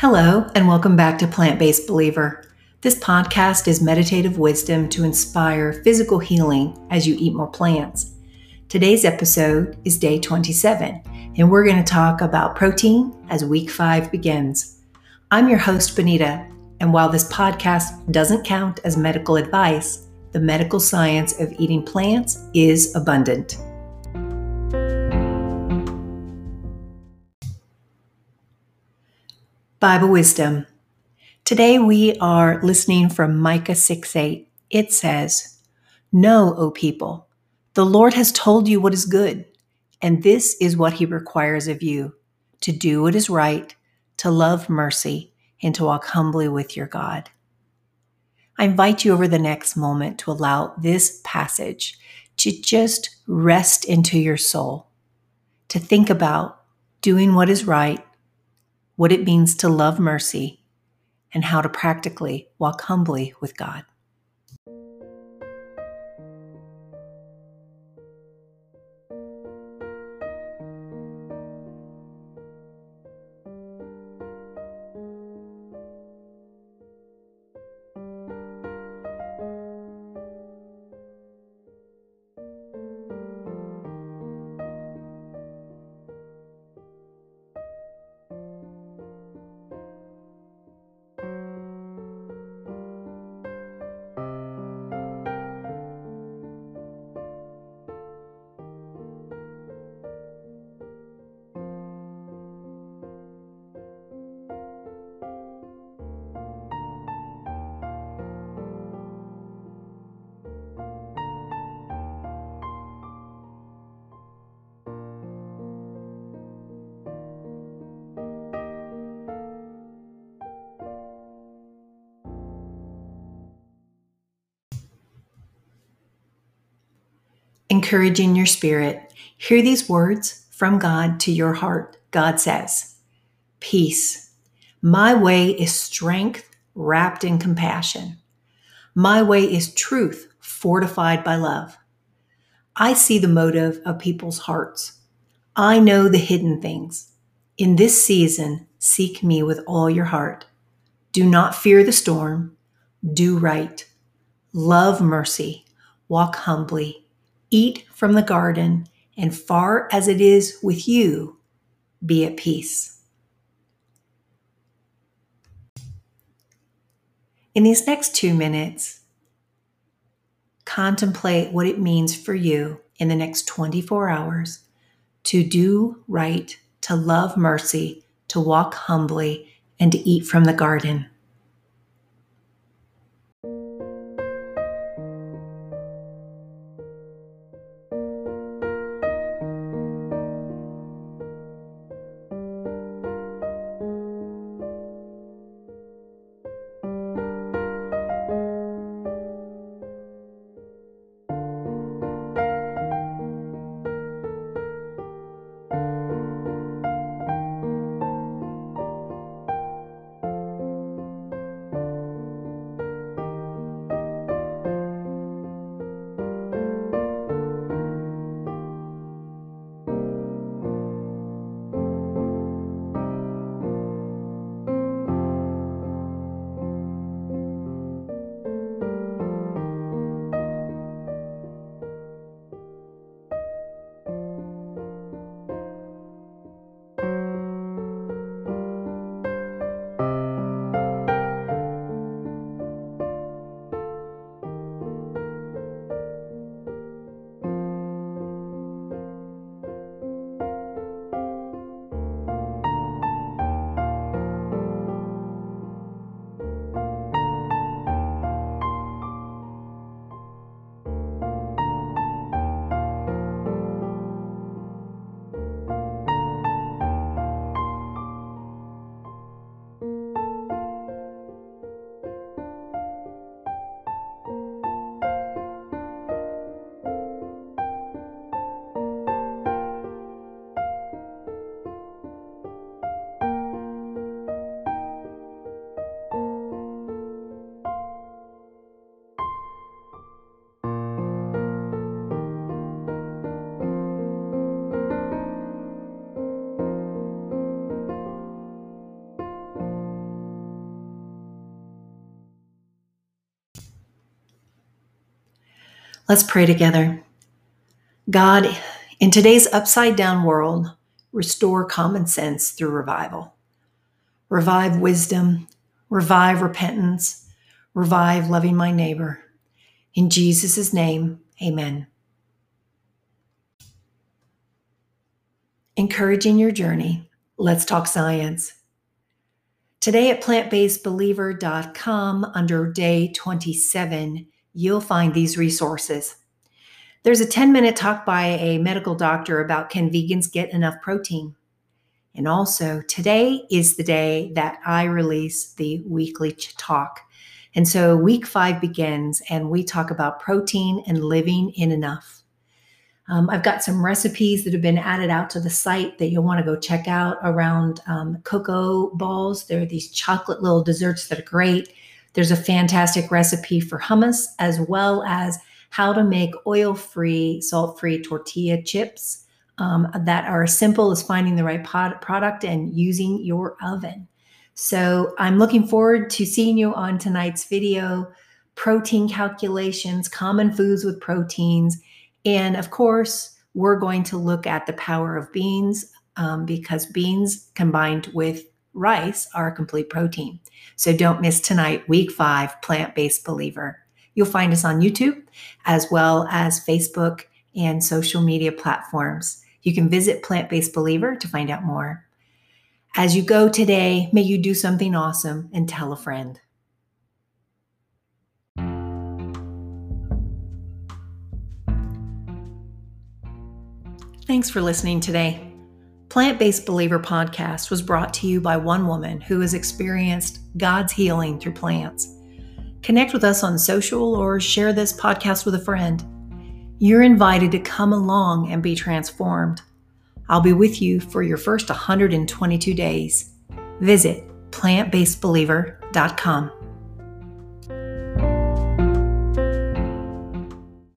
Hello, and welcome back to Plant Based Believer. This podcast is meditative wisdom to inspire physical healing as you eat more plants. Today's episode is day 27, and we're going to talk about protein as week five begins. I'm your host, Benita, and while this podcast doesn't count as medical advice, the medical science of eating plants is abundant. Bible Wisdom. Today we are listening from Micah 6 8. It says, Know, O people, the Lord has told you what is good, and this is what he requires of you to do what is right, to love mercy, and to walk humbly with your God. I invite you over the next moment to allow this passage to just rest into your soul, to think about doing what is right what it means to love mercy, and how to practically walk humbly with God. Encouraging your spirit, hear these words from God to your heart. God says, Peace. My way is strength wrapped in compassion. My way is truth fortified by love. I see the motive of people's hearts. I know the hidden things. In this season, seek me with all your heart. Do not fear the storm. Do right. Love mercy. Walk humbly Eat from the garden, and far as it is with you, be at peace. In these next two minutes, contemplate what it means for you in the next 24 hours to do right, to love mercy, to walk humbly, and to eat from the garden. Let's pray together. God, in today's upside down world, restore common sense through revival. Revive wisdom, revive repentance, revive loving my neighbor. In Jesus' name, amen. Encouraging your journey, let's talk science. Today at plantbasedbeliever.com under day 27, you'll find these resources. There's a 10 minute talk by a medical doctor about can vegans get enough protein? And also, today is the day that I release the weekly talk. And so, week five begins, and we talk about protein and living in enough. Um, I've got some recipes that have been added out to the site that you'll want to go check out around um, cocoa balls. There are these chocolate little desserts that are great. There's a fantastic recipe for hummus, as well as how to make oil free, salt free tortilla chips um, that are as simple as finding the right pod- product and using your oven. So I'm looking forward to seeing you on tonight's video protein calculations, common foods with proteins. And of course, we're going to look at the power of beans um, because beans combined with rice are a complete protein. So don't miss tonight, week five, Plant Based Believer. You'll find us on YouTube as well as Facebook and social media platforms. You can visit Plant Based Believer to find out more. As you go today, may you do something awesome and tell a friend. Thanks for listening today. Plant Based Believer podcast was brought to you by one woman who has experienced God's healing through plants. Connect with us on social or share this podcast with a friend. You're invited to come along and be transformed. I'll be with you for your first 122 days. Visit plantbasedbeliever.com.